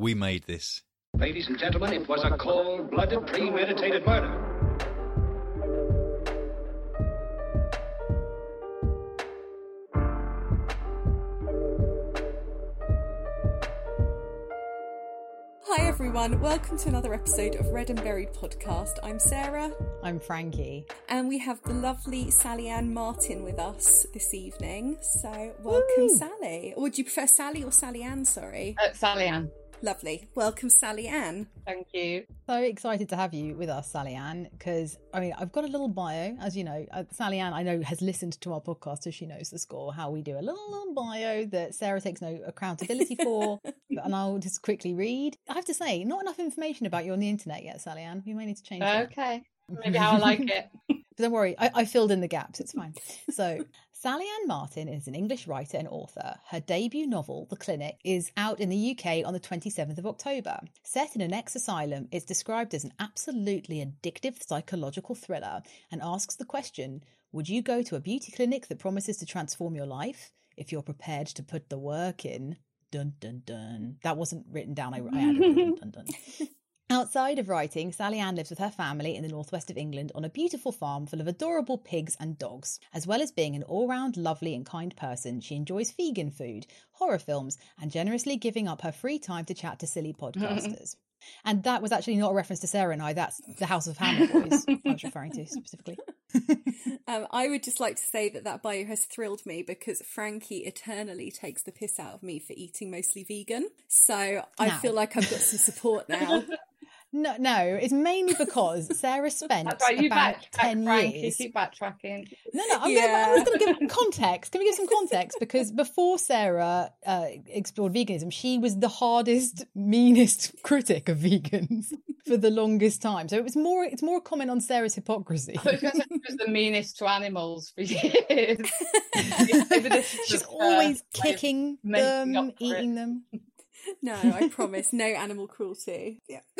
We made this. Ladies and gentlemen, it was a cold blooded, premeditated murder. Hi everyone, welcome to another episode of Read and Buried podcast. I'm Sarah, I'm Frankie. and we have the lovely Sally-Anne Martyn with us this evening. So, welcome, Woo! Sally. Or would you prefer Sally or Sally-Anne? Sorry. Uh, Sally-Anne. Lovely. Welcome, Sally-Anne. Thank you. So excited to have you with us, Sally-Anne, because I mean, I've got a little bio, as you know. Uh, Sally-Anne, I know, has listened to our podcast, so she knows the score, how we do a little, little bio that Sarah takes no accountability for. and I'll just quickly read. I have to say, not enough information about you on the internet yet, Sally-Anne. We may need to change that. Okay. Maybe how I like it. Don't worry, I, I filled in the gaps. It's fine. So, Sally Ann Martin is an English writer and author. Her debut novel, The Clinic, is out in the UK on the 27th of October. Set in an ex asylum, it's described as an absolutely addictive psychological thriller and asks the question Would you go to a beauty clinic that promises to transform your life if you're prepared to put the work in? Dun dun dun. That wasn't written down. I, I added dun dun dun. Outside of writing, Sally-Anne lives with her family in the northwest of England on a beautiful farm full of adorable pigs and dogs. As well as being an all round lovely and kind person, she enjoys vegan food, horror films, and generously giving up her free time to chat to silly podcasters. and that was actually not a reference to Sarah and I, that's the House of Hammer boys I was referring to specifically. Um, I would just like to say that that bio has thrilled me because Frankie eternally takes the piss out of me for eating mostly vegan. So I Now. feel like I've got some support now. No, no, it's mainly because Sarah spent right. You about backtrack, 10 Frankie. years. Keep backtracking. No, no, I'm Yeah. gonna, I was going to give context. Can we give some context? Because before Sarah uh, explored veganism, she was the hardest, meanest critic of vegans for the longest time. So it was more, it's more a comment on Sarah's hypocrisy. I thought you were gonna say she was the meanest to animals for years. She's always kicking them, up for it. eating them. No, I promise, no animal cruelty. Yeah.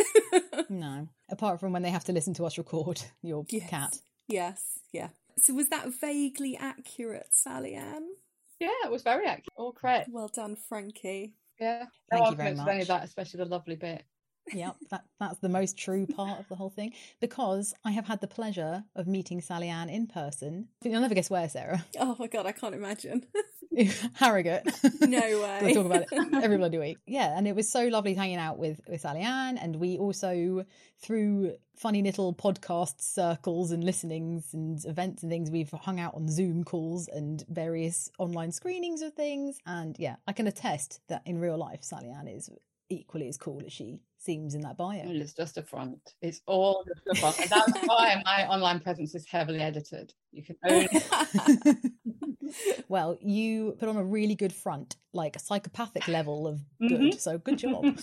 No, apart from when they have to listen to us record your Yes. cat. Yes, yeah. So was that vaguely accurate, Sally-Anne? Yeah, it was very accurate. All credit. Well done, Frankie. Yeah. Thank no you very arguments with any of that, especially the lovely bit. Yep, that, that's the most true part of the whole thing because I have had the pleasure of meeting Sally-Anne in person. You'll never guess where, Sarah. Oh my god, I can't imagine. Harrogate. No way. we talk about it every bloody week. Yeah, and it was so lovely hanging out with with Sally-Anne, and we also through funny little podcast circles and listenings and events and things, we've hung out on Zoom calls and various online screenings of things. And yeah, I can attest that in real life, Sally-Anne is equally as cool as she seems in that bio. It's just a front. It's all just a front. And that's why my online presence is heavily edited. You can only Well, you put on a really good front, like a psychopathic level of good. Mhm. So good job.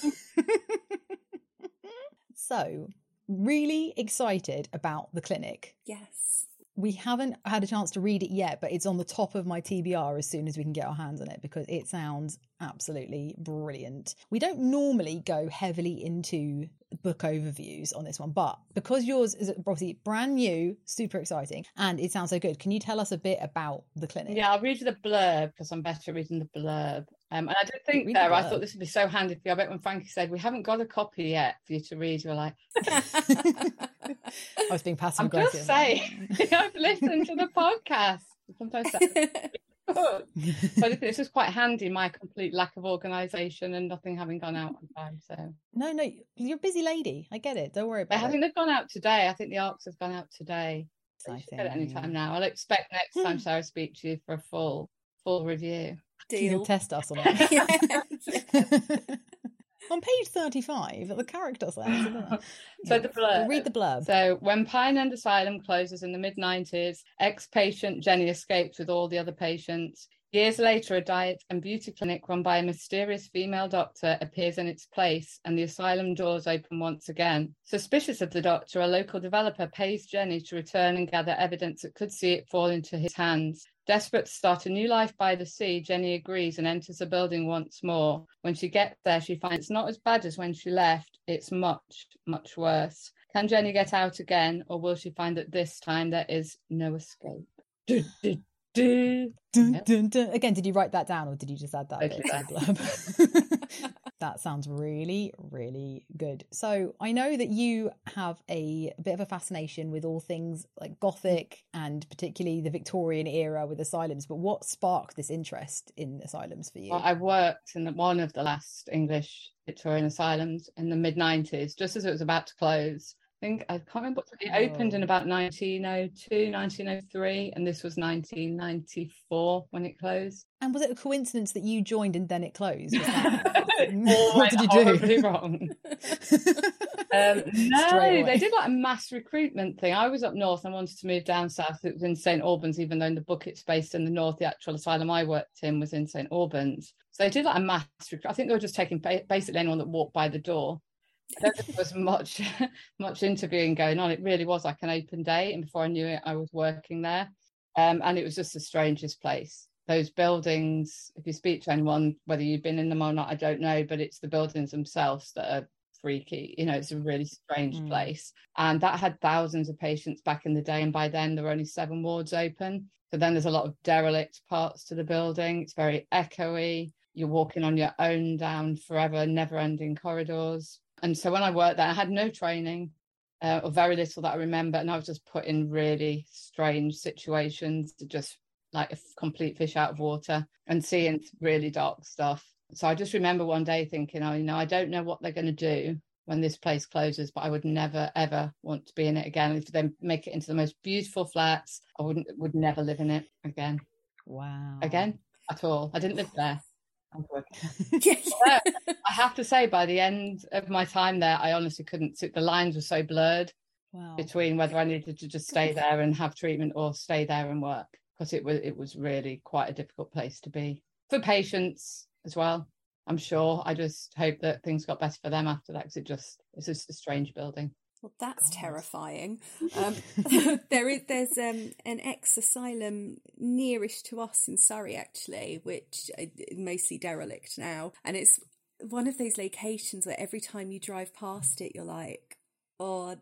so, really excited about the clinic. yes. We haven't had a chance to read it yet, but it's on the top of my TBR as soon as we can get our hands on it because it sounds absolutely brilliant. We don't normally go heavily into book overviews on this one, but because yours is obviously brand new, super exciting, and it sounds so good, can you tell us a bit about the clinic? Yeah, I'll read you the blurb because I'm better at reading the blurb. Um, and I did think Read the there, I thought this would be so handy for you. I bet when Frankie said, We haven't got a copy yet for you to read, you were like, I was being passive I'm aggressive. just saying, I've listened to the podcast. Sometimes that's. But I think this is quite handy, my complete lack of organisation and nothing having gone out on time. So No, no, you're a busy lady. I get it. Don't worry I about think they've gone out today. I think the ARCs have gone out today. So you should get it any Exciting. time now. I'll expect next hmm. time Sarah speak to you for a full full review. You can Deal. test us on Yeah. it. on page 35, the character says. So the blurb. Read the blurb. So when Pine End Asylum closes in the mid 90s, ex patient Jenny escapes with all the other patients. Years later, a diet and beauty clinic run by a mysterious female doctor appears in its place, and the asylum doors open once again. Suspicious of the doctor, a local developer pays Jenny to return and gather evidence that could see it fall into his hands. Desperate to start a new life by the sea, Jenny agrees and enters the building once more. When she gets there, she finds it's not as bad as when she left, it's much, much worse. Can Jenny get out again, or will she find that this time there is no escape? Du, du, du. Dun, dun, dun. Again, did you write that down or did you just add that I That sounds really, really good. So I know that you have a bit of a fascination with all things like Gothic and particularly the Victorian era with asylums. But what sparked this interest in asylums for you? Well, I worked in the, one of the last English Victorian asylums in the mid 90s, just as it was about to close. I think I can't remember. What, it opened in Oh. about 1902, 1903, and this was 1994 when it closed. and was it a coincidence that you joined and then it closed? Was that- All what did you do? wrong. Um, no, they did like a mass recruitment thing. I was up north and wanted to move down south. It was in St Albans, even though in the book it's based in the north. The actual asylum I worked in was in St Albans. So they did like a mass recruit. I think they were just taking ba- basically anyone that walked by the door. I don't think there was much much interviewing going on. It really was like an open day, and before I knew it, I was working there. Um, and it was just the strangest place. Those buildings, if you speak to anyone, whether you've been in them or not, I don't know, but it's the buildings themselves that are freaky. You know, it's a really strange Mm. place. And that had thousands of patients back in the day. And by then, there were only seven wards open. So then there's a lot of derelict parts to the building. It's very echoey. You're walking on your own down forever, never ending corridors. And so when I worked there, I had no training uh, or very little that I remember. And I was just put in really strange situations to just like a complete fish out of water and seeing really dark stuff. So I just remember one day thinking, oh, you know, I don't know what they're going to do when this place closes, but I would never ever want to be in it again. If they make it into the most beautiful flats, I wouldn't would never live in it again. wow. Again at all. I didn't live there. I was working yeah. I have to say, by the end of my time there, I honestly couldn't. The lines were so blurred Wow. between whether I needed to just stay there and have treatment or stay there and work because it was it was really quite a difficult place to be for patients as well. I'm sure. I just hope that things got better for them after that because it just it's just a strange building. Well, that's God. terrifying. Um, there is there's um, an ex asylum nearish to us in Surrey, actually, which uh, is mostly derelict now, and it's one of those locations where every time you drive past it, you're like, oh,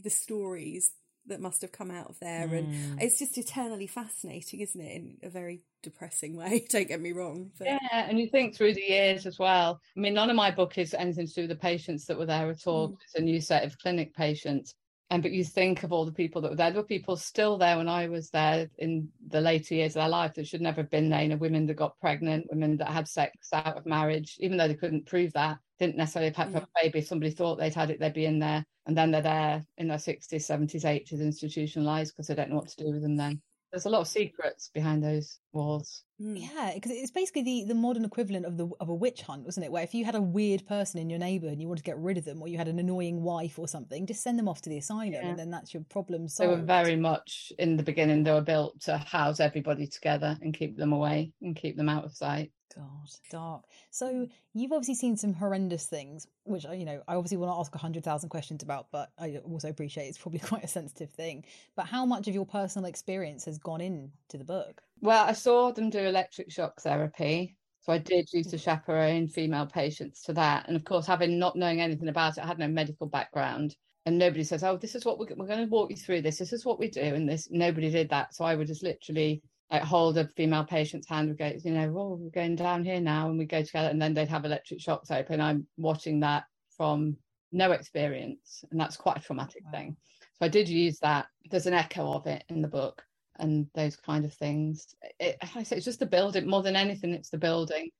the stories that must have come out of there, and Mm. it's just eternally fascinating, isn't it? In a very depressing way. Don't get me wrong. But... Yeah, and you think through the years as well. I mean, none of my book is anything to do with the patients that were there at all. It's a new set of clinic patients. And but you think of all the people that were there. There were people still there when I was there in the later years of their life that should never have been there. You know, women that got pregnant, women that had sex out of marriage, even though they couldn't prove that, didn't necessarily have have a baby. If somebody thought they'd had it, they'd be in there. And then they're there in their 60s, 70s, 80s, institutionalized because they don't know what to do with them then. There's a lot of secrets behind those walls. Mm. Yeah, because it's basically the, the modern equivalent of the of a witch hunt, wasn't it? Where if you had a weird person in your neighbourhood and you wanted to get rid of them, or you had an annoying wife or something, just send them off to the asylum, Yeah. and then that's your problem They were very much in the beginning, they were built to house everybody together and keep them away and keep them out of sight. God, dark. So you've obviously seen some horrendous things, which I- you know I obviously want to ask a hundred thousand questions about, but I also appreciate it's probably quite a sensitive thing. But how much of your personal experience has gone into the book? Well, I saw them do electric shock therapy. So I did used to mm. chaperone female patients to that. And of course, having not knowing anything about it, I had no medical background. And nobody says, oh, this is what we're, we're going to walk you through this. This is what we do. And this, nobody did that. So I would just literally like hold a female patient's hand and go, you know, oh, we're going down here now. And we go together. And then they'd have electric shock therapy. And I'm watching that from no experience. And that's quite a traumatic Wow. thing. So I did use that. There's an echo of it in the book and those kind of things. It, I say it's just the building more than anything. It's the building,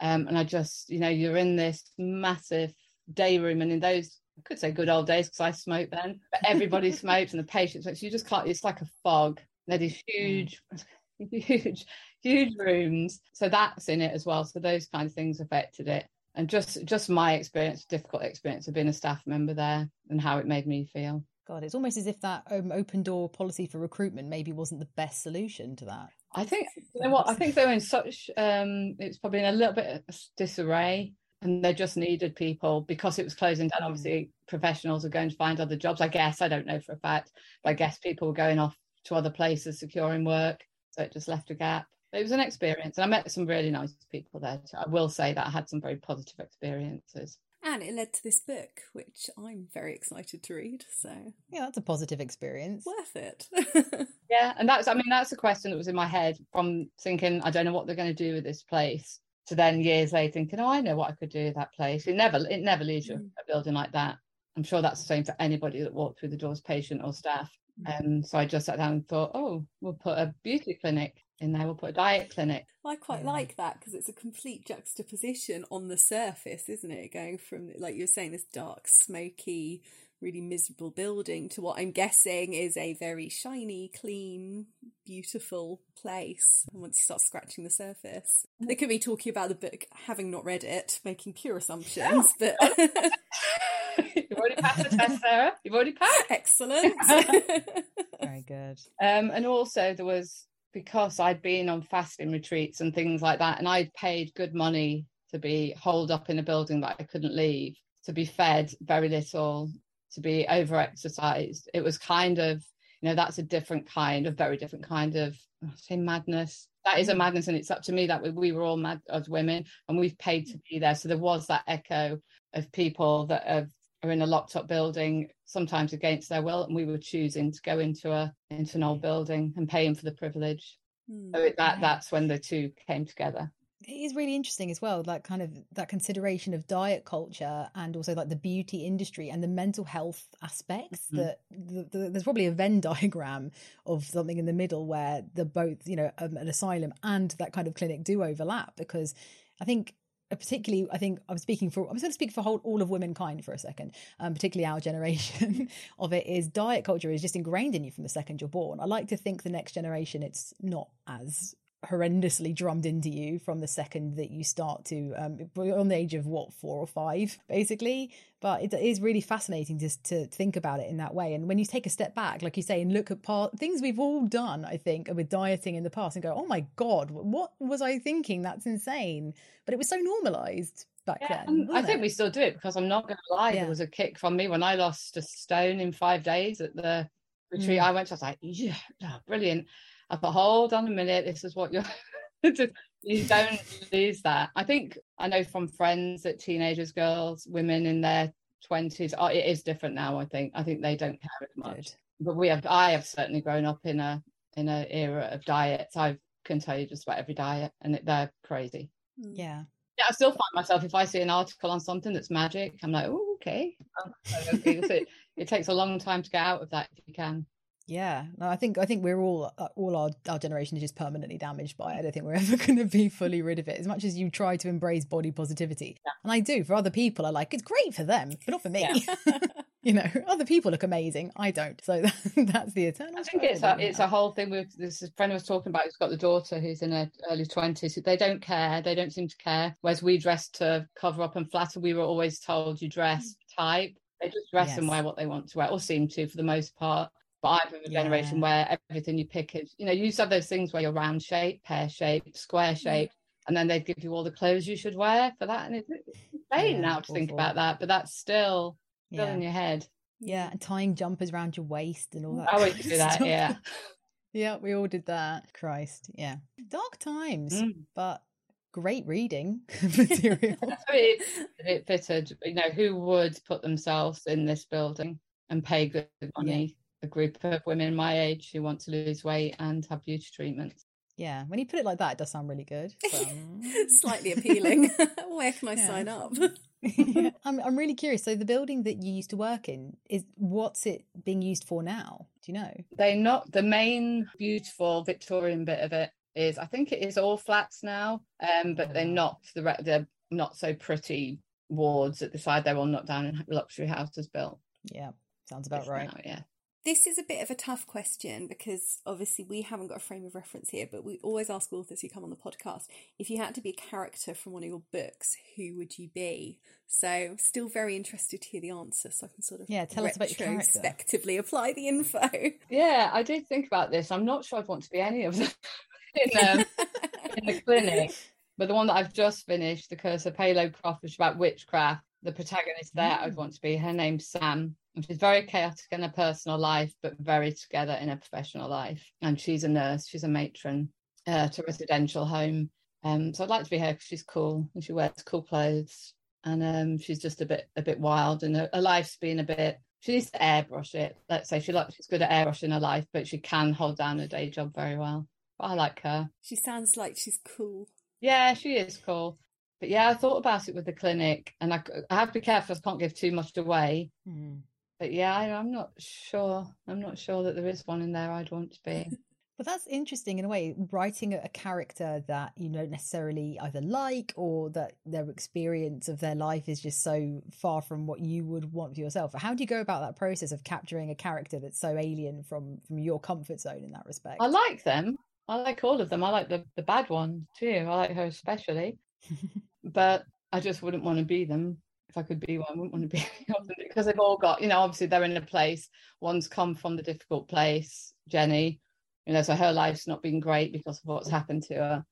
um, and I just you know you're in this massive day room, and in those I could say good old days because I smoked then, but everybody smokes and the patients smokes. You just can't. It's like a fog. They're these huge, huge, huge rooms. So that's in it as well. So those kind of things affected it. And just just my experience, difficult experience of being a staff member there, and how it made me feel. God, it's almost as if that um, open door policy for recruitment maybe wasn't the best solution to that. I think you know what I think they were in such um it's probably in a little bit of disarray and they just needed people because it was closing down. Mm. Obviously, professionals are going to find other jobs. I guess I don't know for a fact, but I guess people were going off to other places securing work, so it just left a gap. But it was an experience, and I met some really nice people there. Too. I will say that I had some very positive experiences. And it led to this book, which I'm very excited to read. So Yeah, that's a positive experience. worth it. Yeah, and that's I mean that's a question that was in my head from thinking I don't know what they're going to do with this place. to then years later thinking, oh, I know what I could do with that place. It never it never leaves you Mm. a building like that. I'm sure that's the same for anybody that walked through the doors, patient or staff. Um, so I just sat down and thought, oh, we'll put a beauty clinic in there. We'll put a diet clinic. I quite Yeah. like that because it's a complete juxtaposition on the surface, isn't it? Going from, like you were saying, this dark, smoky, really miserable building to what I'm guessing is a very shiny, clean, beautiful place. And once you start scratching the surface, they could be talking about the book, having not read it, making pure assumptions, but You've already passed the test, Sarah. You've already passed. excellent. Very good. Um, and also there was because I'd been on fasting retreats and things like that, and I'd paid good money to be holed up in a building that I couldn't leave, to be fed very little, to be over exercised. It was kind of, you know, that's a different kind, a very different kind of I say madness. That is a mm. madness, and it's up to me that we, we were all mad as women, and we've paid to be there. So there was that echo of people that have are in a locked up building, sometimes against their will, and we were choosing to go into a into an old building and paying for the privilege. Hmm. So that that's when the two came together. It is really interesting as well, like kind of that consideration of diet culture and also like the beauty industry and the mental health aspects. Mhm. That the, the, there's probably a Venn diagram of something in the middle where the both, you know, um, an asylum and that kind of clinic do overlap because I think. Particularly, I think I'm speaking for. I'm going to speak for whole, all of womankind for a second. Um, particularly our generation of it is diet culture is just ingrained in you from the second you're born. I like to think the next generation it's not as horrendously drummed into you from the second that you start to um on the age of what four or five basically but it is really fascinating just to think about it in that way and when you take a step back like you say and look at part things we've all done i think with dieting in the past and go oh my god what was i thinking that's insane but it was so normalized back Yeah, then I think it? we still do it because I'm not going to lie. Yeah. There was a kick from me when I lost a stone in five days at the retreat. Mm. I went. To I was like, yeah, brilliant. I thought, hold on a minute. This is what you're. you don't lose that. I think I know from friends that teenagers, girls, women in their twenties. Oh, it is different now. I think. I think they don't care as much. Good. But we have. I have certainly grown up in a in an era of diets. I can tell you just about every diet, and it, they're crazy. Hmm. yeah Yeah, I still find myself if I see an article on something that's magic, I'm like, oh, okay. So, okay, so it, it takes a long time to get out of that if you can. Yeah, no, I think I think we're all uh, all our our generation is just permanently damaged by it. I don't think we're ever going to be fully rid of it. As much as you try to embrace body positivity, and I do for other people, I like it's great for them, but not for me. you know, other people look amazing. I don't. So that's the eternal. I think it's a it's a whole thing with this friend was talking about who's got the daughter who's in her early twenties. They don't care. They don't seem to care. Whereas we dress to cover up and flatter. We were always told you dress type. They just dress and wear what they want to wear, or seem to for the most part. But I'm a generation Yeah. where everything you pick is, you know, you used to have those things where you're round shape, pear shape, square shape, and then they'd give you all the clothes you should wear for that. And it's insane Yeah, now to think about that, but that's still still Yeah. in your head. yeah, and tying jumpers around your waist and all that. I always do that, stuff. yeah. yeah, we all did that. Christ, yeah, dark times, Mm. but great reading material. It, it fitted, you know, who would put themselves in this building and pay good money? A group of women my age who want to lose weight and have beauty treatments. yeah, when you put it like that, it does sound really good. So- Slightly appealing. Where can I Yeah. sign up? Yeah. I'm I'm really curious. So the building that you used to work in is what's it being used for now? Do you know? They not the main beautiful Victorian bit of it is I think it is all flats now, um, but they're not the re- they're not so pretty wards at the side. They're all knocked down and luxury houses built. Yeah, sounds about Just right. now, yeah. This is a bit of a tough question because obviously we haven't got a frame of reference here, but we always ask authors who come on the podcast if you had to be a character from one of your books, who would you be? So, still very interested to hear the answer, so I can sort of Yeah, tell us about your character. retrospectively apply the info. Yeah, I did think about this. I'm not sure I'd want to be any of them in, um, in the clinic. But the one that I've just finished, The Curse of Hollow Croft, which is about witchcraft, the protagonist there I'd Mm. want to be. Her name's Sam. And she's very chaotic in her personal life, but very together in her professional life. And she's a nurse, she's a matron uh, to a residential home. Um, so I'd like to be her because she's cool and she wears cool clothes. And um, she's just a bit a bit wild and her, her life's been a bit she needs to airbrush it. Let's say she like she's good at airbrushing her life, but she can hold down a day job very well. But I like her. she sounds like she's cool. Yeah, she is cool. But yeah, I thought about it with the clinic, and I, I have to be careful. I can't give too much away. Hmm. But yeah, I, I'm not sure. I'm not sure that there is one in there I'd want to be. But that's interesting in a way, writing a, a character that you don't necessarily either like or that their experience of their life is just so far from what you would want for yourself. How do you go about that process of capturing a character that's so alien from from your comfort zone in that respect? I like them. I like all of them. I like the, the bad one too. I like her especially. but I just wouldn't want to be them. If I could be one, I wouldn't want to be because they've all got, you know, obviously they're in a place. One's come from the difficult place, Jenny, you know, so her life's not been great because of what's happened to her.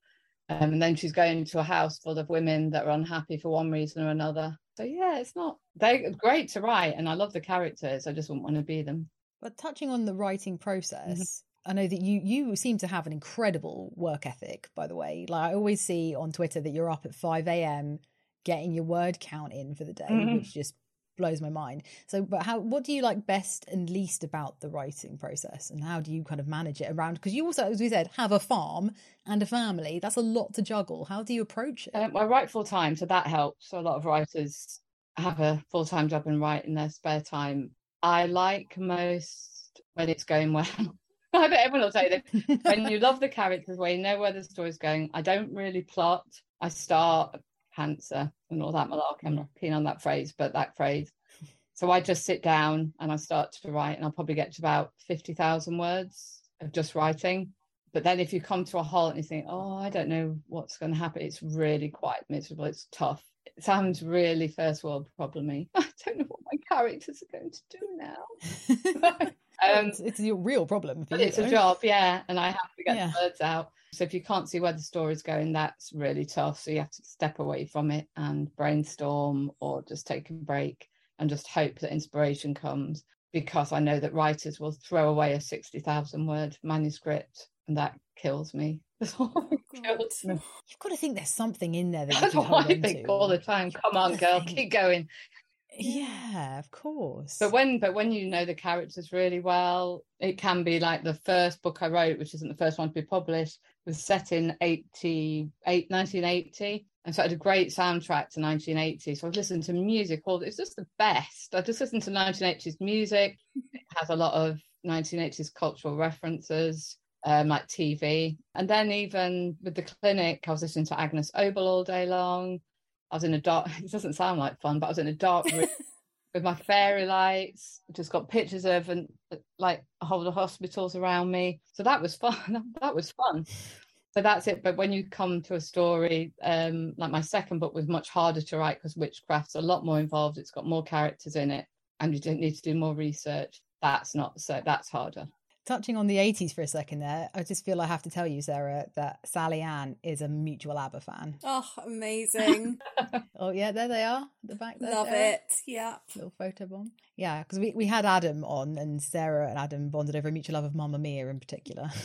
Um, and then she's going to a house full of women that are unhappy for one reason or another. So yeah, it's not they're great to write, and I love the characters. I just wouldn't want to be them. But touching on the writing process, I know that you you seem to have an incredible work ethic. By the way, like I always see on Twitter that you're up at five a.m. getting your word count in for the day, Mhm. which just blows my mind. So, but how what do you like best and least about the writing process, and how do you kind of manage it around? Because you also, as we said, have a farm and a family. That's a lot to juggle. How do you approach it? Um, I write full time, so that helps. So a lot of writers have a full time job and write in their spare time. I like most when it's going well. I bet everyone will say this. when you love the characters, where you know where the story's going. I don't really plot. I start pantser and all that malarkey. I'm not keen on that phrase, but that phrase. So I just sit down and I start to write, and I'll probably get to about fifty thousand words of just writing. But then if you come to a halt and you think, oh, I don't know what's going to happen, it's really quite miserable. It's tough. It sounds really first world problemy. I don't know what my characters are going to do now. um, it's, it's your real problem. You, it's a job, yeah, and I have to get Yeah. the words out. So if you can't see where the story's going, that's really tough. So you have to step away from it and brainstorm or just take a break and just hope that inspiration comes. Because I know that writers will throw away a sixty thousand word manuscript, and that kills me. Oh, kills me. You've got to think there's something in there that you That's hold I think all the time. Come on, girl, Think. keep going. Yeah, of course. But when but when you know the characters really well, it can be like the first book I wrote, which isn't the first one to be published, was set in 80, eight- 1980. And so I had a great soundtrack to 1980. So I've listened to music all it's just the best. I just listened to 1980s music. It has a lot of 1980s cultural references. Um, like TV, and then even with the clinic, I was listening to Agnes Obel all day long. I was in a dark. It doesn't sound like fun, but I was in a dark room with my fairy lights. Just got pictures of and like a whole of hospitals around me. So that was fun. that was fun. So that's it. But when you come to a story, um, like my second book was much harder to write because witchcraft's a lot more involved. It's got more characters in it, and you don't need to do more research. That's not so. That's harder. Touching on the 80s for a second there, I just feel I have to tell you, Sarah, that Sally-Anne is a mutual ABBA fan. Oh, amazing. Oh, yeah, there they are, at the back there. Love Sarah. it. Yeah. Little photo bomb. Yeah, because we, we had Adam on, and Sarah and Adam bonded over a mutual love of Mamma Mia in particular.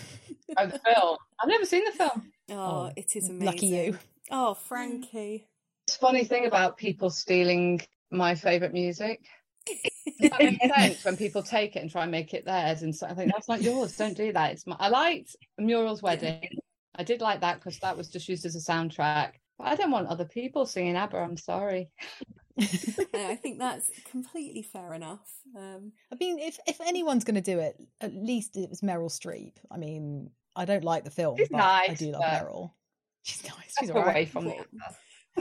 Oh, the film. I've never seen the film. Oh, Oh, it is amazing. lucky you. Oh, Frankie. It's funny thing about people stealing my favorite music. Does that make sense when people take it and try and make it theirs? And so I think that's not yours. Don't do that. It's my, I liked Muriel's wedding. I did like that because that was just used as a soundtrack. But I don't want other people singing ABBA. I'm sorry. No, I think that's completely fair enough. Um, I mean, if, if anyone's going to do it, at least it was Meryl Streep. I mean, I don't like the film, but I do love Meryl. She's nice. She's all away right. from What-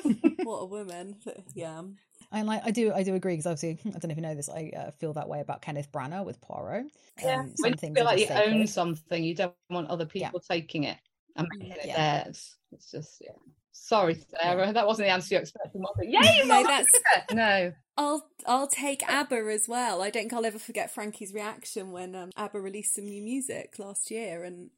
what a woman. Yeah. And like I do, I do agree because obviously I don't know if you know this. I uh, feel that way about Kenneth Branagh with Poirot. Yeah, Um, some when you feel like you just own something, you don't want other Yeah. people taking it and making it Yeah. theirs. It's just yeah. Sorry, Sarah, that wasn't the answer you expected. Was it? Yay, No, that's- no. I'll I'll take ABBA as well. I don't think I'll ever forget Frankie's reaction when um, ABBA released some new music last year, and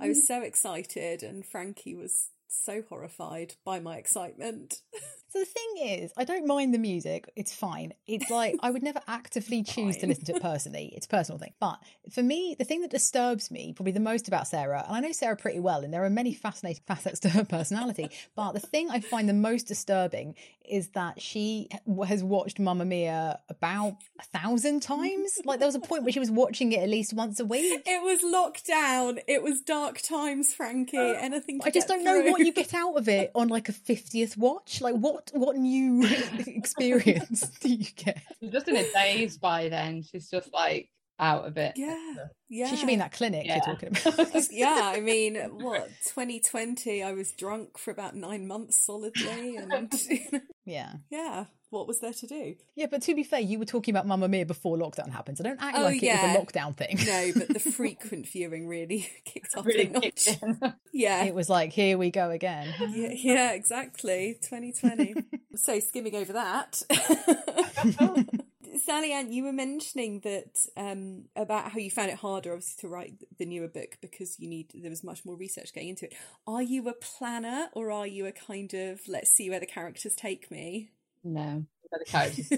I was so excited, and Frankie was so horrified by my excitement. So the thing is, I don't mind the music. It's fine. It's like I would never actively choose to listen to it personally. It's a personal thing. But for me, the thing that disturbs me probably the most about Sarah, and I know Sarah pretty well, and there are many fascinating facets to her personality. but the thing I find the most disturbing is that she has watched Mamma Mia about a thousand times. Like there was a point where she was watching it at least once a week. It was lockdown. It was dark times, Frankie. Uh, Anything. To I just don't know what you get out of it on like a 50th watch? Like what what new experience do you get? She's just in a daze by then. She's just like out of it. Yeah, yeah. She should be in that clinic Yeah. you're talking about. yeah, I mean, what 2020? I was drunk for about nine months solidly, and yeah. yeah, what was there to do? Yeah, but to be fair, you were talking about Mamma Mia before lockdown happened, so don't act Oh, like it was a lockdown thing. No, but the frequent viewing really kicked off. Really kicked. Yeah, It was like, here we go again. yeah, yeah, exactly. 2020. so skimming over that. Sally-Anne, you were mentioning that um, about how you found it harder, obviously, to write the newer book because you need there was much more research going into it. Are you a planner, or are you a kind of let's see where the characters take me? No, the characters.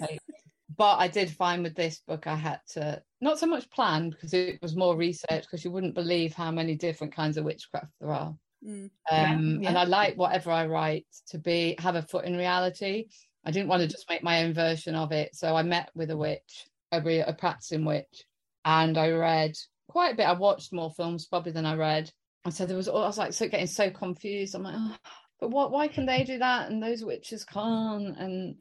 But I did find with this book, I had to not so much plan because it was more research because you wouldn't believe how many different kinds of witchcraft there are. Mm. Um, Yeah, And. I like whatever I write to be have a foot in reality. I didn't want to just make my own version of it, so I met with a witch, a, re- a practicing witch, and I read quite a bit. I watched more films probably than I read, and so there was. All, I was like so getting so confused. I'm like, oh, but what? Why can they do that and those witches can't? And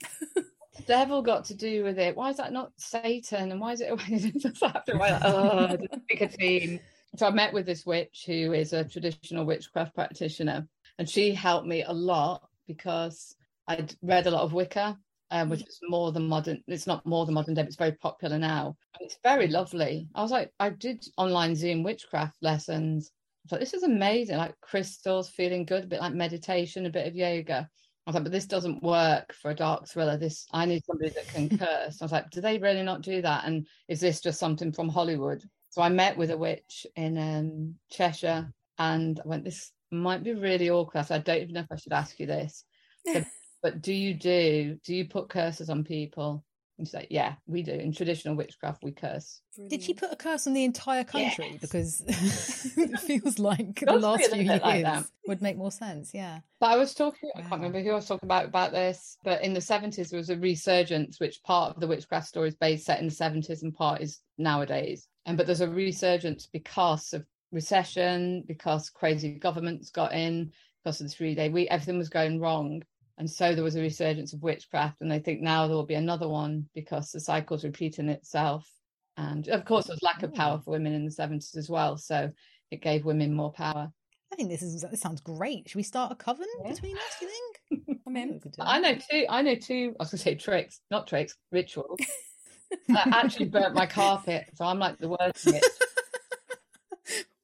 the devil got to do with it? Why is that not Satan? And why is it after a while? Oh, pick a team. So I met with this witch who is a traditional witchcraft practitioner, and she helped me a lot because I'd read a lot of Wicca, um, which is more than modern. It's not more than modern day, but it's very popular now. And it's very lovely. I was like, I did online Zoom witchcraft lessons. I thought this is amazing, like crystals, feeling good, a bit like meditation, a bit of yoga. I was like, but this doesn't work for a dark thriller. This I need somebody that can curse. I was like, do they really not do that? And is this just something from Hollywood? So I met with a witch in um, Cheshire, and I went, this might be really awkward. I said, I don't even know if I should ask you this, So- but do you do do you put curses on people? And she's like, yeah, we do. In traditional witchcraft, we curse. Did she put a curse on the entire country? Yes. Because it feels like the last few years like that. would make more sense. Yeah. But I was talking, I can't remember who I was talking about about this, but in the 70s, there was a resurgence, which part of the witchcraft story is based set in the 70s and part is nowadays. And but there's a resurgence because of recession, because crazy governments got in, because of the three day week, everything was going wrong. And so there was a resurgence of witchcraft. And I think now there will be another one because the cycle's repeating itself. And of course, there was lack of mm. power for women in the 70s as well. So it gave women more power. I think this is this sounds great. Should we start a coven Yeah. between us, do you think? I'm in. We could do I know two. I know two. I was going to say tricks, not tricks, rituals. I actually burnt my carpet, so I'm like the worst.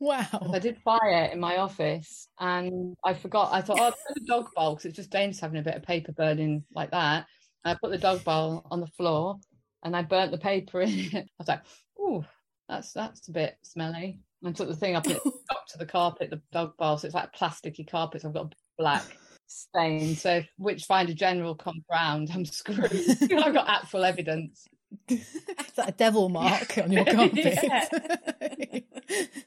Wow. I did fire in my office, and I forgot. I thought, oh, I'll put a dog bowl because it's just dangerous having a bit of paper burning like that. And I put the dog bowl on the floor, and I burnt the paper in it. I was like, "Ooh, that's that's a bit smelly." And I took the thing up and it to the carpet, the dog bowl, so it's like plasticky carpet. So I've got a black stain. So if Witchfinder General comes round, I'm screwed. I've got actual evidence. Is that a devil mark on your carpet?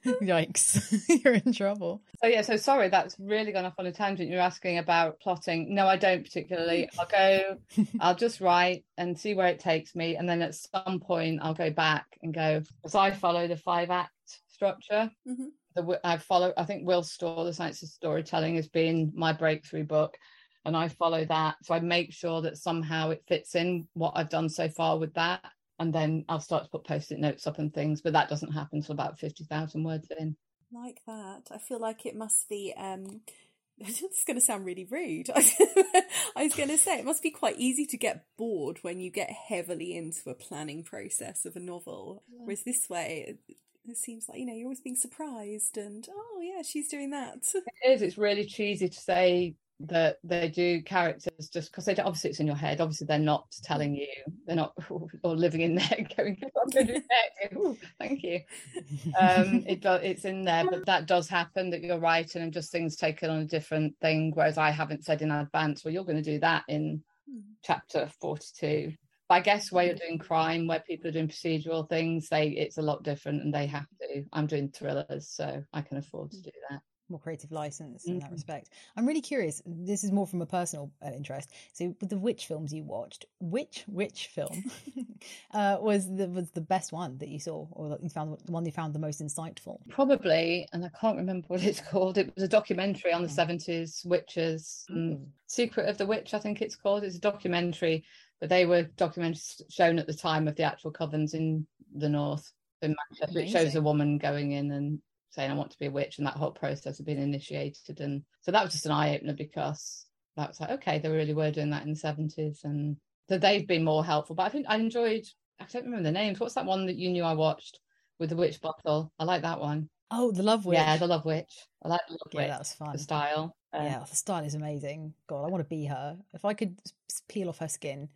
Yikes. You're in trouble. So yeah, so sorry, that's really gone off on a tangent. You're asking about plotting. No, I don't particularly. I'll go, I'll just write and see where it takes me, and then at some point I'll go back and go. Because I follow the five act structure. Mhm. The I follow. I think Will Storr, the Science of Storytelling, has been my breakthrough book, and I follow that. So I make sure that somehow it fits in what I've done so far with that. And then I'll start to put post-it notes up and things, but that doesn't happen till about fifty thousand words in. like that. I feel like it must be. Um, this is going to sound really rude. I was going to say it must be quite easy to get bored when you get heavily into a planning process of a novel. Whereas this way, it, it seems like you know you're always being surprised, and oh yeah, she's doing that. It is. It's really cheesy to say that they do characters just because they don't, obviously it's in your head. Obviously they're not telling you. They're not or living in there going. I'm going to do thank you. Um, it. It's in there, but that does happen that you're writing and just things taken on a different thing. Whereas I haven't said in advance. Well, you're going to do that in mm. chapter 42. But I guess where you're mm. doing crime, where people are doing procedural things, they it's a lot different, and they have to. I'm doing thrillers, so I can afford to mm. do that. More creative license in that Mhm. respect. I'm really curious. This is more from a personal uh, interest. So, with the witch films you watched, which witch film uh, was the was the best one that you saw, or that you found the one you found the most insightful? Probably, and I can't remember what it's called. It was a documentary on the Oh. 70s witches. Ooh. Secret of the Witch, I think it's called. It's a documentary, but they were documentaries shown at the time of the actual covens in the north in Manchester. It shows a woman going in and saying, I want to be a witch, and that whole process of being initiated. And so that was just an eye opener because that was like, okay, they really were doing that in the 70s. And so they've been more helpful. But I think I enjoyed, I don't remember the names. What's that one that you knew I watched with the witch bottle? I like that one. Oh, the Love Witch. Yeah, the Love Witch. I like the Love yeah, Witch. that was fun. The style. Uh, Yeah, the style is amazing. God, I want to be her. If I could peel off her skin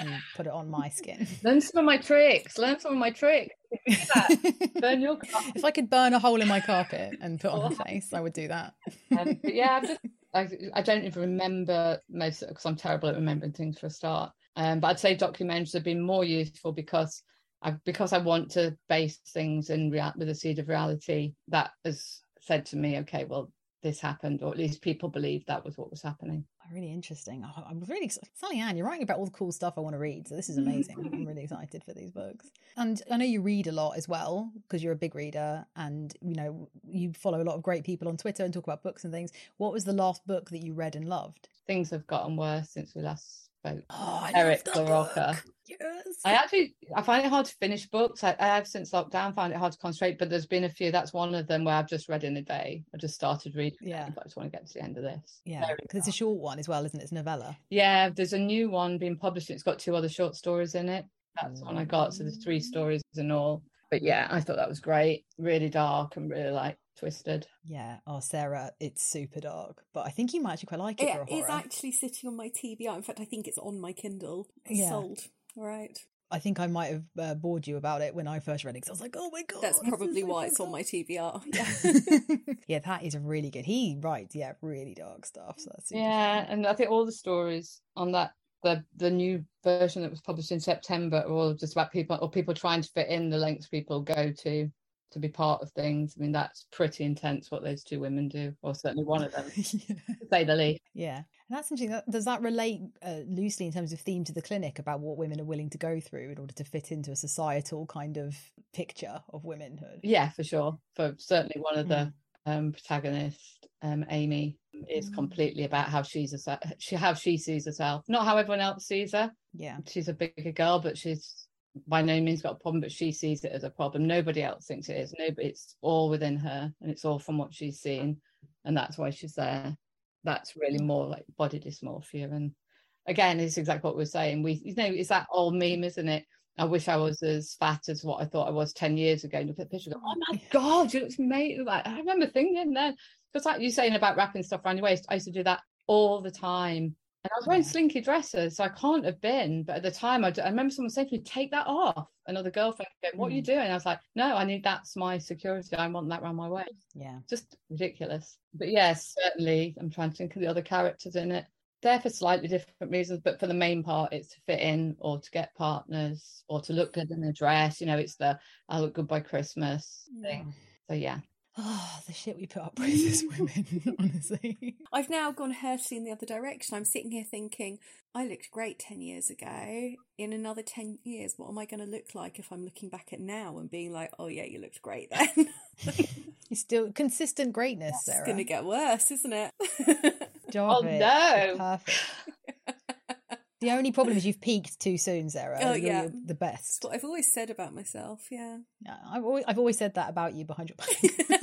and put it on my skin. Learn some of my tricks. Learn some of my tricks. Burn your carpet. if I could burn a hole in my carpet and put on her face, I would do that. Um, yeah, just, I, I don't even remember most because I'm terrible at remembering things for a start. Um, but I'd say documentaries have been more useful because I because I want to base things in real, with a seed of reality. That has said to me, okay, well, this happened, or at least people believe that was what was happening. Really interesting. Oh, I'm really excited. Sally-Anne, you're writing about all the cool stuff I want to read. So this is amazing. I'm really excited for these books. And I know you read a lot as well because you're a big reader and, you know, you follow a lot of great people on Twitter and talk about books and things. What was the last book that you read and loved? Things have gotten worse since we last spoke. Oh, I Eric LaRocca. Book. Yes. I actually I find it hard to finish books. I, I have since lockdown found it hard to concentrate, but there's been a few. That's one of them where I've just read in a day. I just started reading, Yeah. but I just want to get to the end of this. yeah, because it's a short one as well, isn't it? It's a novella. Yeah, there's a new one being published. It's got two other short stories in it. That's the one I mm. got. So there's three stories in all. But yeah, I thought that was great. Really dark and really like twisted. Yeah. Oh, Sarah, it's super dark, but I think you might actually quite like it, for a It is actually sitting on my TBR. In fact, I think it's on my Kindle. It's Yeah. sold. All right. I think I might have uh, bored you about it when I first read it because I was like, oh my god. That's probably why it's on my TBR. Yeah. yeah, that is really good. He writes, yeah, really dark stuff. So that's Yeah, fun. and I think all the stories on that the the new version that was published in September are all just about people or people trying to fit in the lengths people go to to be part of things. I mean, that's pretty intense what those two women do, or certainly one of them, yeah. to say the least. Yeah. And that's interesting. That- Does that relate uh, loosely in terms of theme to the clinic about what women are willing to go through in order to fit into a societal kind of picture of womenhood? Yeah, for sure. For certainly one of the um, protagonists, um, Amy, is Mm. completely about how she's a, she how she sees herself, not how everyone else sees her. Yeah. She's a bigger girl, but she's by no means got a problem. But she sees it as a problem. Nobody else thinks it is. Nobody. It's all within her, and it's all from what she's seen, and that's why she's there. That's really mm. more like body dysmorphia, and again, it's exactly what we're saying. We, you know, it's that old meme, isn't it? I wish I was as fat as what I thought I was 10 years ago. And look at the picture, go, oh, oh my God, you look amazing. Like, I remember thinking then, because like you saying about wrapping stuff around your waist, I used to do that all the time. And I was wearing slinky dresses, so I can't have been. But at the time, I, d- I remember someone saying to me, take that off. Another girlfriend going, what are you mm. doing? I was like, no, I need that's my security. I want that around my waist. Yeah. Just ridiculous. But yes, certainly, I'm trying to think of the other characters in it. They're for slightly different reasons, but for the main part, it's to fit in or to get partners or to look good in a dress. You know, it's the I look good by Christmas thing. So yeah, Oh, the shit we put up with as women, honestly. I've now gone hurtling in the other direction. I'm sitting here thinking, I looked great 10 years ago. In another 10 years, what am I going to look like if I'm looking back at now and being like, oh, yeah, you looked great then? You're still consistent greatness, it's Sarah. It's going to get worse, isn't it? Stop Oh, it. no. Perfect. The only problem is you've peaked too soon, Sarah. Oh, You're yeah. the That's best. what I've always said about myself, yeah. Yeah, I've always, I've always said that about you behind your back.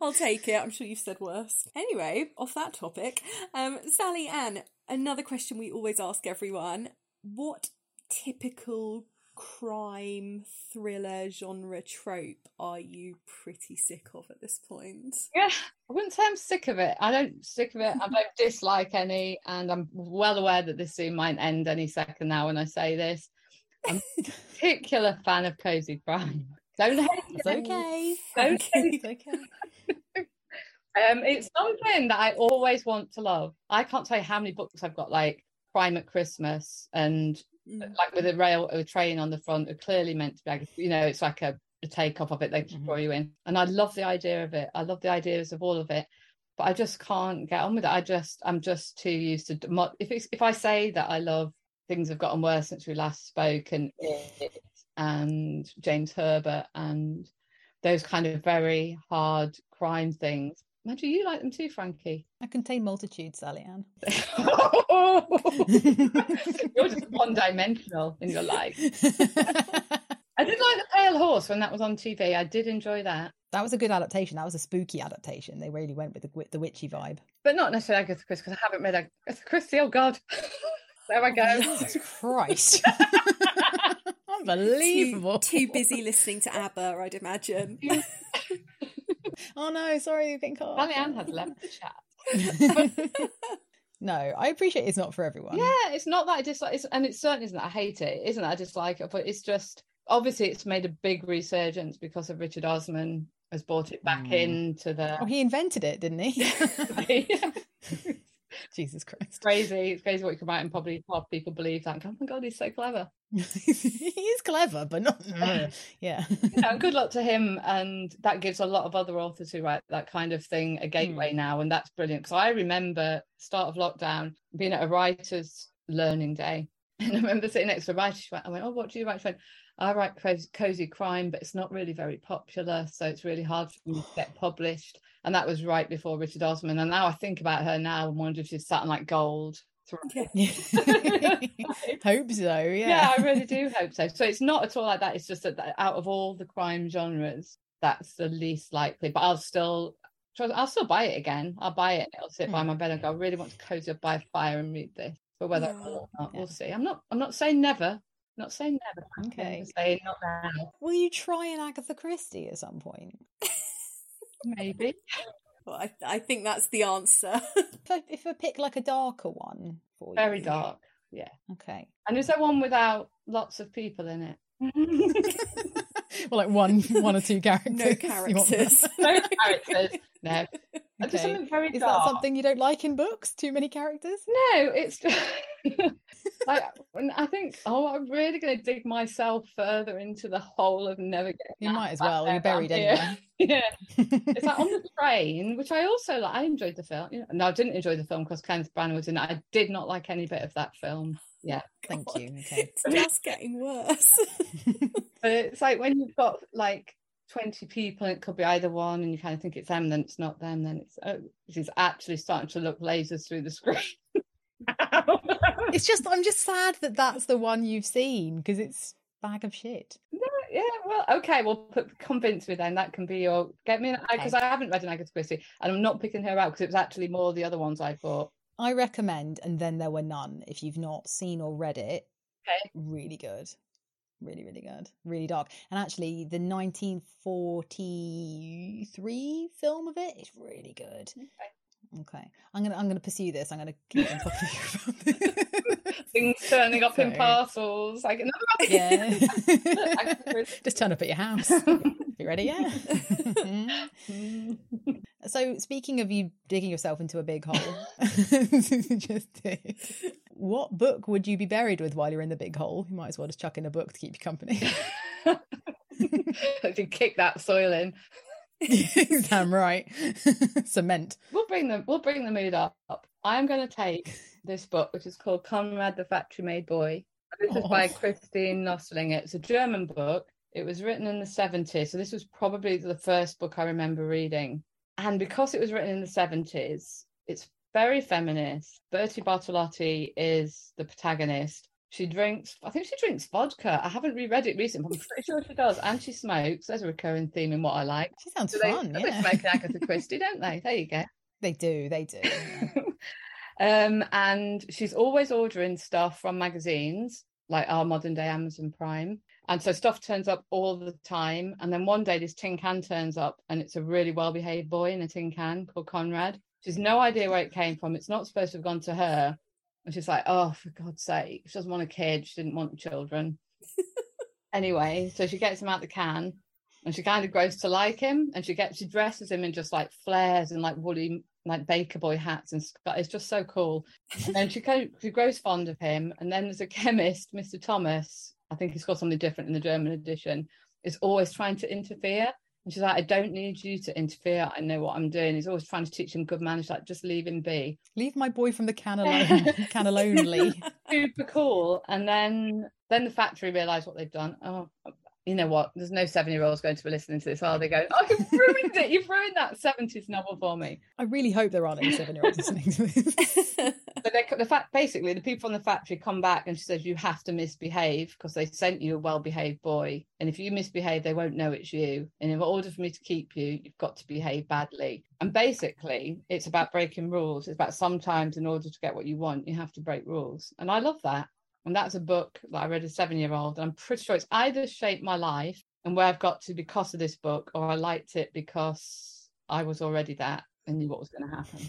I'll take it. I'm sure you've said worse. Anyway, off that topic, um, Sally-Anne, another question we always ask everyone. What typical crime thriller genre trope are you pretty sick of at this point? yeah. I wouldn't say I'm sick of it. I don't sick of it. I don't dislike any, and I'm well aware that this scene might end any second now when I say this. I'm a particular fan of cozy crime. Don't hate It's it. okay. Don't It's okay. Um, it's something that I always want to love. I can't tell you how many books I've got, like Crime at Christmas, and Mm. like with a rail, a train on the front, are clearly meant to be. like, You know, it's like a the takeoff of it. They Mhm. draw you in, and I love the idea of it. I love the ideas of all of it, but I just can't get on with it. I just I'm just too used to if it's, if I say that I love things have gotten worse since we last spoke and it and James Herbert and those kind of very hard crime things. Imagine you like them too, Frankie. I contain multitudes, Sally-Anne. You're just one dimensional in your life. I did like the Pale Horse when that was on TV. I did enjoy that, that was a good adaptation. That was a spooky adaptation. They really went with the the witchy vibe. but not necessarily Agatha Christie because I haven't read Agatha Christie. Oh God, there I go. Jesus Christ. Unbelievable. Too, too busy listening to ABBA, I'd imagine. Oh no, sorry, you've been caught. Sally-Anne has left the chat. no, I appreciate it's not for everyone. Yeah, it's not that I dislike it, and it certainly isn't that I hate it. Isn't that I dislike it, but it's just obviously it's made a big resurgence because of Richard Osman has brought it back Mm. into the. Oh, he invented it, didn't he? Jesus Christ. crazy. It's crazy what you can write, and probably of people believe that. Oh my god, he's so clever. he is clever, but not. yeah. Yeah, good luck to him, and that gives a lot of other authors who write that kind of thing a gateway hmm. now, and that's brilliant. Because I remember start of lockdown being at a writers' learning day, and I remember sitting next to a writer. She went, I went, "Oh, what do you write?" She went, "I write cozy, cozy crime, but it's not really very popular, so it's really hard for me to get published." And that was right before Richard Osman. And now I think about her now and wonder if she's sat on like gold. Hope so, yeah. yeah. I really do hope so. So it's not at all like that. It's just that that out of all the crime genres, that's the least likely. But I'll still, I'll still buy it again. I'll buy it. It'll sit by Hmm. my bed and go. I really want to cozy up by a fire and read this. But whether Yeah. or not, we'll see. I'm not. I'm not saying never. Not saying never. I'm Okay. saying not now. Will you try an Agatha Christie at some point? Maybe. Well, I, I think that's the answer. If I, if I pick like a darker one for you. Very dark. Yeah. Okay. And is there one without lots of people in it? well, like one, one or two characters. no characters. no characters. No. Just Okay. something very Is dark. that something you don't like in books? Too many characters? No, it's just like I think, oh, I'm really going to dig myself further into the hole of never getting. You might as well. You're buried anyway. yeah, it's like on the train, which I also like. I enjoyed the film. You know, no, I didn't enjoy the film because Kenneth Branagh was in it. I did not like any bit of that film. Yeah, Thank God. you. Okay. It's just getting worse. but it's like when you've got like. 20 people and it could be either one and you kind of think it's them then it's not them then it's oh she's actually starting to look lasers through the screen It's just, I'm just sad that that's the one you've seen because it's bag of shit. No, yeah, well, okay, well, put, convince me then. That can be your get me because I haven't read an Agatha Christie, and I'm not picking her out because it was actually more the other ones I bought. I recommend, and then there were none. If you've not seen or read it, Okay. really good, really, really good, really dark. And actually, the 1943 film of it is really good. Okay, I'm gonna I'm gonna pursue this. I'm gonna keep on talking about this. Things turning up in parcels. Like, no, yeah, just turn up at your house. You ready yet? So, speaking of you digging yourself into a big hole, just did. What book would you be buried with while you're in the big hole? You might as well just chuck in a book to keep you company. if you kick that soil in, Damn right. Cement. we'll bring them. We'll bring the mood up. I'm going to take this book, which is called Conrad the Factory Made Boy. This is by Oh. Christine Nöstlinger. It's a German book. It was written in the 70s. So this was probably the first book I remember reading. And because it was written in the 70s, it's very feminist. Bertie Bartolotti is the protagonist. She drinks, I think she drinks vodka. I haven't reread it recently, but I'm pretty sure she does. And she smokes. There's a recurring theme in what I like. She sounds So they, fun. they Yeah. smoke an Agatha Christie, don't they? There you go. They do. They do. um, and she's always ordering stuff from magazines like our modern day Amazon Prime. And so stuff turns up all the time. And then one day this tin can turns up and it's a really well behaved boy in a tin can called Conrad. She's no idea where it came from. It's not supposed to have gone to her. And she's like, oh, for God's sake. She doesn't want a kid. She didn't want children. anyway, so she gets him out the can and she kind of grows to like him and she gets she dresses him in just like flares and like woolly like baker boy hats and sc- it's just so cool and then she kind of, she grows fond of him and then there's a chemist mr thomas i think he's got something different in the german edition is always trying to interfere. And she's like, I don't need you to interfere. I know what I'm doing. He's always trying to teach him good manners. Like, just leave him be. Leave my boy from the can alone. can alonely. Super cool. And then then the factory realised what they've done. Oh, you know what? There's no seven year olds going to be listening to this, are they? Going, oh, you've ruined it. You've ruined that 70s novel for me. I really hope there aren't any seven year olds listening to this. But they, the fact, basically, the people from the factory come back and she says, You have to misbehave because they sent you a well behaved boy. And if you misbehave, they won't know it's you. And in order for me to keep you, you've got to behave badly. And basically, it's about breaking rules. It's about sometimes, in order to get what you want, you have to break rules. And I love that. And that's a book that I read as a seven year old. And I'm pretty sure it's either shaped my life and where I've got to because of this book, or I liked it because I was already that and knew what was going to happen.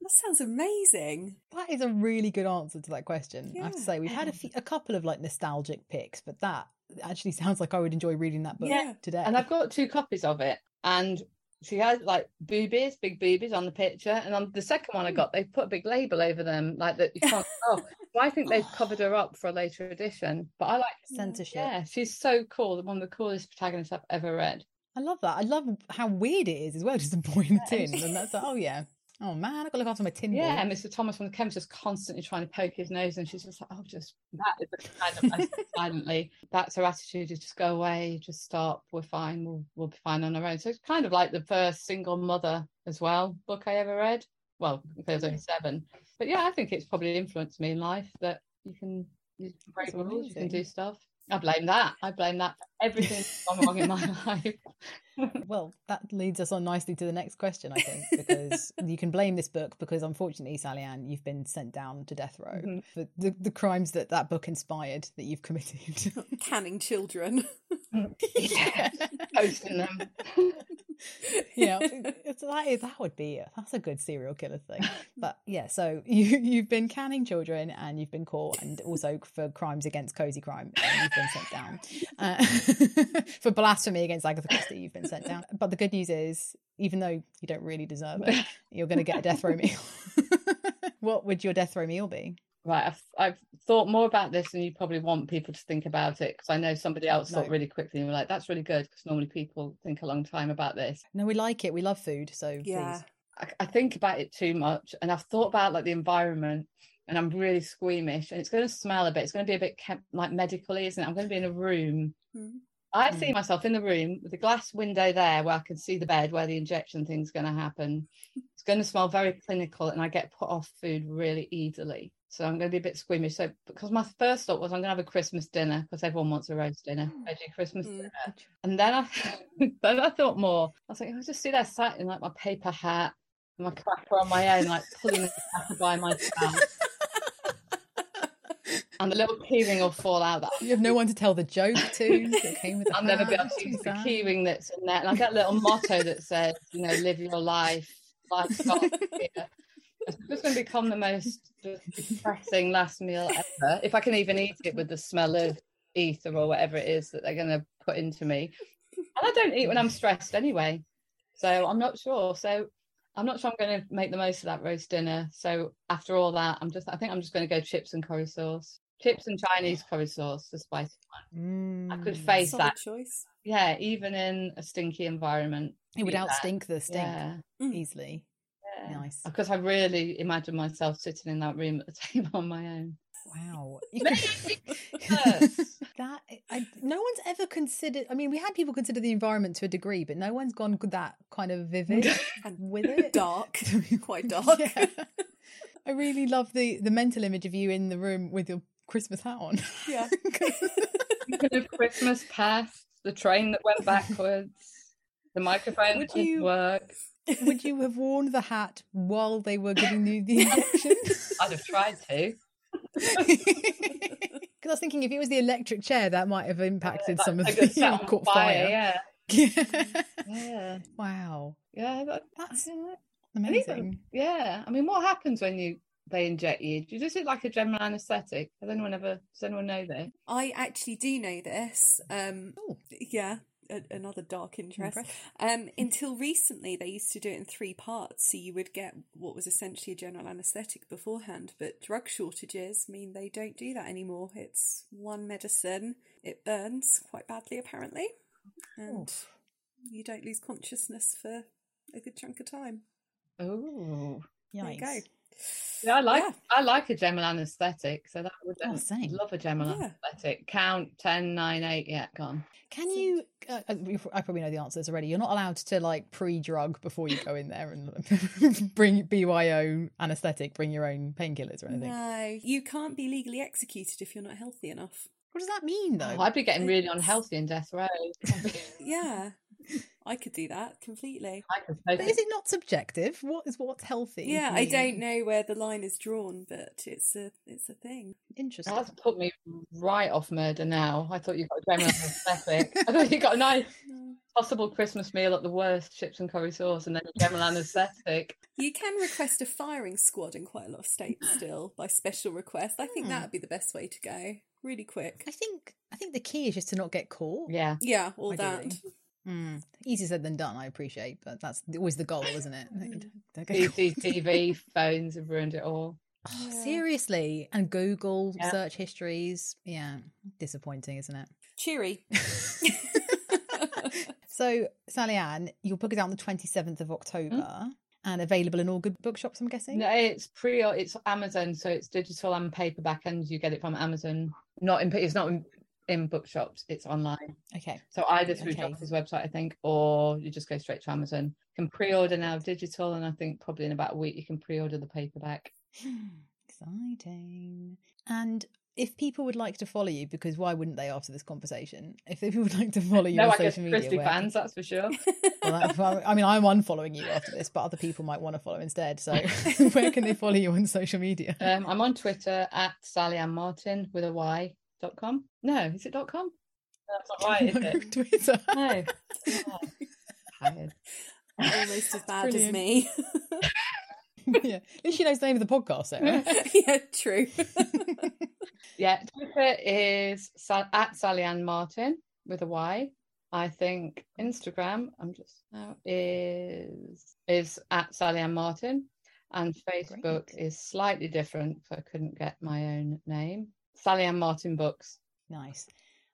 That sounds amazing. That is a really good answer to that question. I have to say, we've had a, few, a couple of like nostalgic picks, but that actually sounds like I would enjoy reading that book Yeah. today. And I've got two copies of it. And she has like boobies, big boobies on the picture. And on the second one I hmm. got, they put a big label over them, like that you can't. oh, so I think they've covered her up for a later edition. But I like, censorship. yeah, she's so cool. One of the coolest protagonists I've ever read. I love that. I love how weird it is as well, just a boy in a tin. And that's like, oh yeah. Oh man, I've got to look after my tin Yeah, Mr. Thomas from the chemist just constantly trying to poke his nose, and she's just like, "Oh, just that is the kind of I said silently." That's her attitude: is just go away, just stop. We're fine. We'll we'll be fine on our own. So it's kind of like the first single mother as well book I ever read. Well, was only seven, but yeah, I think it's probably influenced me in life that you can you can break rules, you can do stuff. I blame that. I blame that for everything that's gone wrong in my life. Well, that leads us on nicely to the next question, I think, because you can blame this book because unfortunately, Sally-Anne, you've been sent down to death row Mhm. for the, the crimes that that book inspired that you've committed. Canning children. yeah, posting them. yeah, it's, that, is, that would be that's a good serial killer thing. But yeah, so you you've been canning children and you've been caught, and also for crimes against cozy crime, you've been sent down uh, for blasphemy against Agatha Christie. You've been sent down. But the good news is, even though you don't really deserve it, you're going to get a death row meal. what would your death row meal be? Right, I've, I've thought more about this than you probably want people to think about it because I know somebody else thought really quickly and were like, that's really good because normally people think a long time about this. No, we like it. We love food, so Yeah. please. I, I think about it too much and I've thought about like the environment and I'm really squeamish and it's going to smell a bit. It's going to be a bit chem- like medically, isn't it? I'm going to be in a room. Hmm. I Hmm. see myself in the room with a glass window there where I can see the bed where the injection thing's going to happen. It's going to smell very clinical and I get put off food really easily. So I'm going to be a bit squeamish. So because my first thought was I'm going to have a Christmas dinner because everyone wants a roast dinner, veggie Christmas Mm. dinner. And then I then I thought more. I was like, I will just see there sat in like my paper hat, and my cracker on my own, like pulling the cracker by myself. and the little keyring will fall out. That You have no one to tell the joke to. That came with I'll never be able to use the keyring that's in there. And I get a little motto that says, you know, live your life. Life starts here. It's just going to become the most depressing last meal ever. If I can even eat it with the smell of ether or whatever it is that they're going to put into me. And I don't eat when I'm stressed anyway. So I'm not sure. So I'm not sure I'm going to make the most of that roast dinner. So after all that, I'm just, I think I'm just going to go chips and curry sauce. Chips and Chinese curry sauce, the spicy one. I could Mm. face that choice. yeah, even in a stinky environment. It would eat that. outstink the stink Yeah, Mm. easily. yeah. Nice. Because I really imagine myself sitting in that room at the table on my own. Wow. You could- Yes. that I, no one's ever considered. I mean, we had people consider the environment to a degree, but no one's gone that kind of vivid And with it. dark. Quite dark. Yeah. I really love the the mental image of you in the room with your Christmas hat on. Yeah. Thinking of Christmas past, the train that went backwards, the microphone Would didn't you- work. Would you have worn the hat while they were giving you the injection? I'd have tried to. Because I was thinking if it was the electric chair, that might have impacted some of the got set on caught fire, fire. Yeah. Yeah. Yeah. wow. Yeah. that- That's yeah. amazing. Yeah. I mean, what happens when you they inject you? Do you just it like a general anaesthetic? Has anyone ever does anyone know this? I actually do know this. Um, Oh. yeah, a- another dark interest. Um, until recently, they used to do it in three parts, so you would get what was essentially a general anaesthetic beforehand. But drug shortages mean they don't do that anymore. It's one medicine. It burns quite badly, apparently. and you don't lose consciousness for a good chunk of time. Oh, There you go. Yikes. yeah, I like Yeah. I like a general anesthetic, so that would Oh, same. love a general Yeah. anesthetic. Count 10, 9, 8, yeah, gone. Can you? Uh, uh, I probably know the answers already. You're not allowed to like pre-drug before you go in there and bring BYO anesthetic, bring your own painkillers or anything. No, you can't be legally executed if you're not healthy enough. What does that mean, though? Oh, I'd be getting really unhealthy in death row. Yeah, I could do that completely. I could But is it not subjective? What is what's healthy? Yeah, I don't know where the line is drawn, but it's a it's a thing. Interesting. That's put me right off murder now. I thought you got a general anesthetic. I thought you got a nice possible Christmas meal at the worst, chips and curry sauce, and then a general anesthetic. You can request a firing squad in quite a lot of states still by special request. I think Hmm. that would be the best way to go. Really quick. I think I think the key is just to not get caught. Yeah. Yeah, all Ideally. that. Mm. Easier said than done. I appreciate, but that's always the goal, isn't it? CCTV phones have ruined it all. Oh, Yeah. seriously, and Google Yeah. search histories. Yeah, disappointing, isn't it? Cheery. So, Sally-Anne, your book is out on the 27th of October and available in all good bookshops, I'm guessing? No, it's pre it's Amazon, so it's digital and paperback, and you get it from Amazon. Not in it's not in, in bookshops, it's online. Okay. So either through Okay. Joffrey's website, I think, or you just go straight to Amazon. You can pre-order now digital, and I think probably in about a week you can pre-order the paperback. Exciting. And if people would like to follow you, because why wouldn't they after this conversation? If people would like to follow you no, on I social media, Christy where fans, that's for sure. Well, that- I mean, I'm unfollowing you after this, but other people might want to follow instead. So, where can they follow you on social media? um, I'm on Twitter at Sally-Anne Martyn with a Y dot com. No, is it dot com? That's not right, is it? Twitter. No. Oh, tired. Almost as bad as me. yeah, at least she knows the name of the podcast, Sarah. yeah, true. Yeah, Twitter is Sa- at Sally-Anne Martyn with a Y. I think Instagram, I'm just now is is at Sally-Anne Martyn, and Facebook Great. is slightly different. So I couldn't get my own name. Sally-Anne Martyn Books. Nice.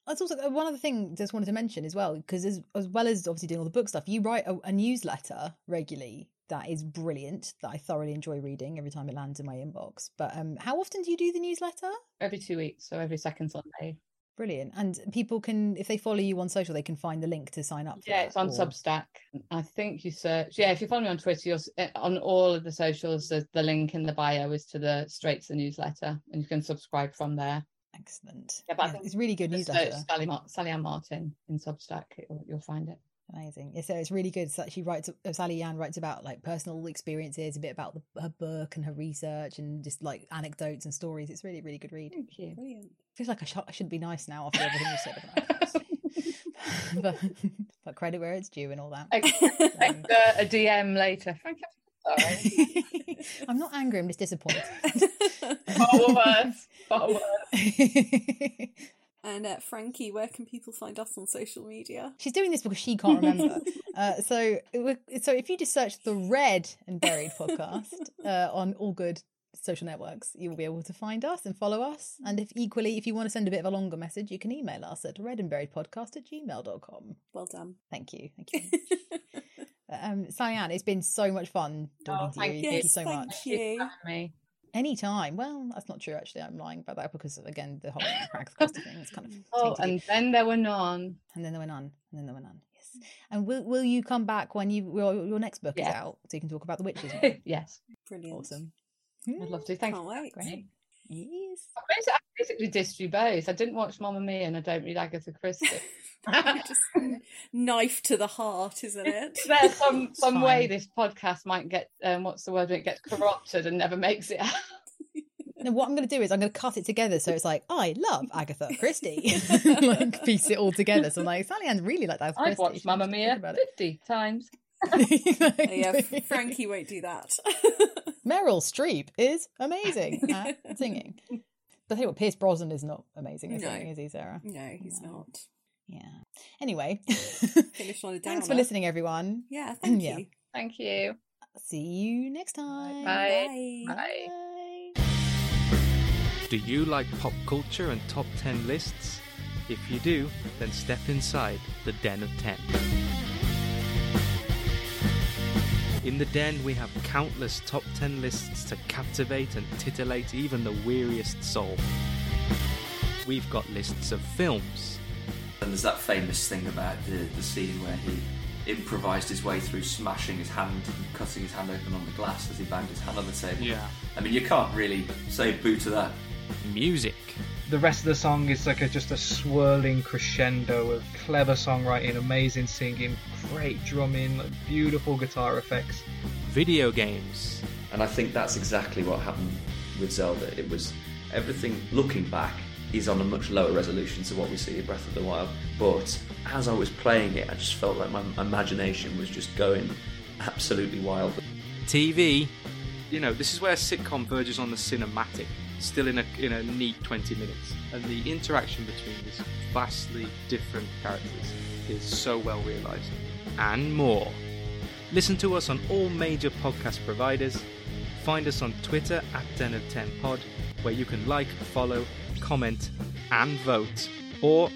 That's also uh, one other thing just wanted to mention as well, because as, as well as obviously doing all the book stuff, you write a, a newsletter regularly that is brilliant that I thoroughly enjoy reading every time it lands in my inbox. But um, how often do you do the newsletter? Every two weeks, so every second Sunday. Brilliant. And people can, if they follow you on social, they can find the link to sign up. For Yeah, it's on or- Substack. I think you search. Yeah, if you follow me on Twitter, you'll, eh, on all of the socials, there's the link in the bio is to the straight to the newsletter, and you can subscribe from there. Excellent. Yeah, but I Yeah, think it's really good newsletter. Sally, Mar- Sally-Anne Martyn in Substack. You'll, you'll find it. Amazing. Yeah, so it's really good. So she writes, uh, Sally-Anne writes about like personal experiences, a bit about the, her book and her research, and just like anecdotes and stories. It's really, really good read. Thank you. Brilliant. Feels like I, sh- I should be nice now after everything you said about it. but, but credit where it's due and all that. Expect a, a DM later. Thank you. Sorry. I'm not angry. I'm just disappointed. Far worse. Far worse. and uh, Frankie, where can people find us on social media? She's doing this because she can't remember. uh, so, so if you just search the Read and Buried podcast uh, on all good social networks, you will be able to find us and follow us. And if equally, if you want to send a bit of a longer message, you can email us at readandburiedpodcast at gmail.com. Well done. Thank you. Thank you. um, Cyan, it's been so much fun talking Oh, to you. you. Thank you so Yes, much. thank you. Me. Anytime. Well, that's not true, actually. I'm lying about that because, again, the whole prank costa thing is kind of. Oh, tainted. and then there were none. and then there were none, and then there were none. Yes. And will will you come back when you your, your next book is out, so you can talk about the witches? yes, Brilliant. awesome. I'd love to. Thank Can't you. wait. Great. Yes. I basically- I basically dissed you both. I didn't watch Mamma Mia and I don't read Agatha Christie. Just knife to the heart, isn't it? There's some some way this podcast might get um, what's the word when it gets corrupted and never makes it out. Now, what I'm going to do is I'm going to cut it together so it's like I love Agatha Christie, like piece it all together. So I'm like Sally-Anne's really like Agatha I've watched Mamma Mia 50 times. Yeah, Frankie won't do that. Meryl Streep is amazing at singing. But hey, what Pierce Brosnan is not amazing at No. singing, is he, Sarah? no, he's No. not. Yeah. Anyway, Finish on a downer. thanks for listening, everyone. Yeah, thank Yeah. you. Thank you. See you next time. Bye. Bye. Bye. Bye. Do you like pop culture and top 10 lists? If you do, then step inside the Den of 10. In the Den, we have countless top 10 lists to captivate and titillate even the weariest soul. We've got lists of films, And there's that famous thing about the, the scene where he improvised his way through smashing his hand, and cutting his hand open on the glass as he banged his hand on the table. Yeah. I mean, you can't really say boo to that. music, The rest of the song is like a, just a swirling crescendo of clever songwriting, amazing singing, great drumming, like beautiful guitar effects. video games, And I think that's exactly what happened with Zelda. It was everything looking back is on a much lower resolution to what we see in Breath of the Wild. But as I was playing it, I just felt like my imagination was just going absolutely wild. TV. You know, this is where sitcom verges on the cinematic, still in a in a neat 20 minutes, and the interaction between these vastly different characters is so well realized, and more. Listen to us on all major podcast providers. Find us on Twitter at Den of 10 pod, where you can like, follow, comment, and vote. Or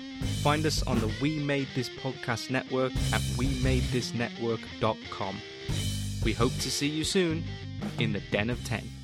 find us on the We Made This Podcast Network at WeMadeThisNetwork.com. We hope to see you soon in the Den of 10.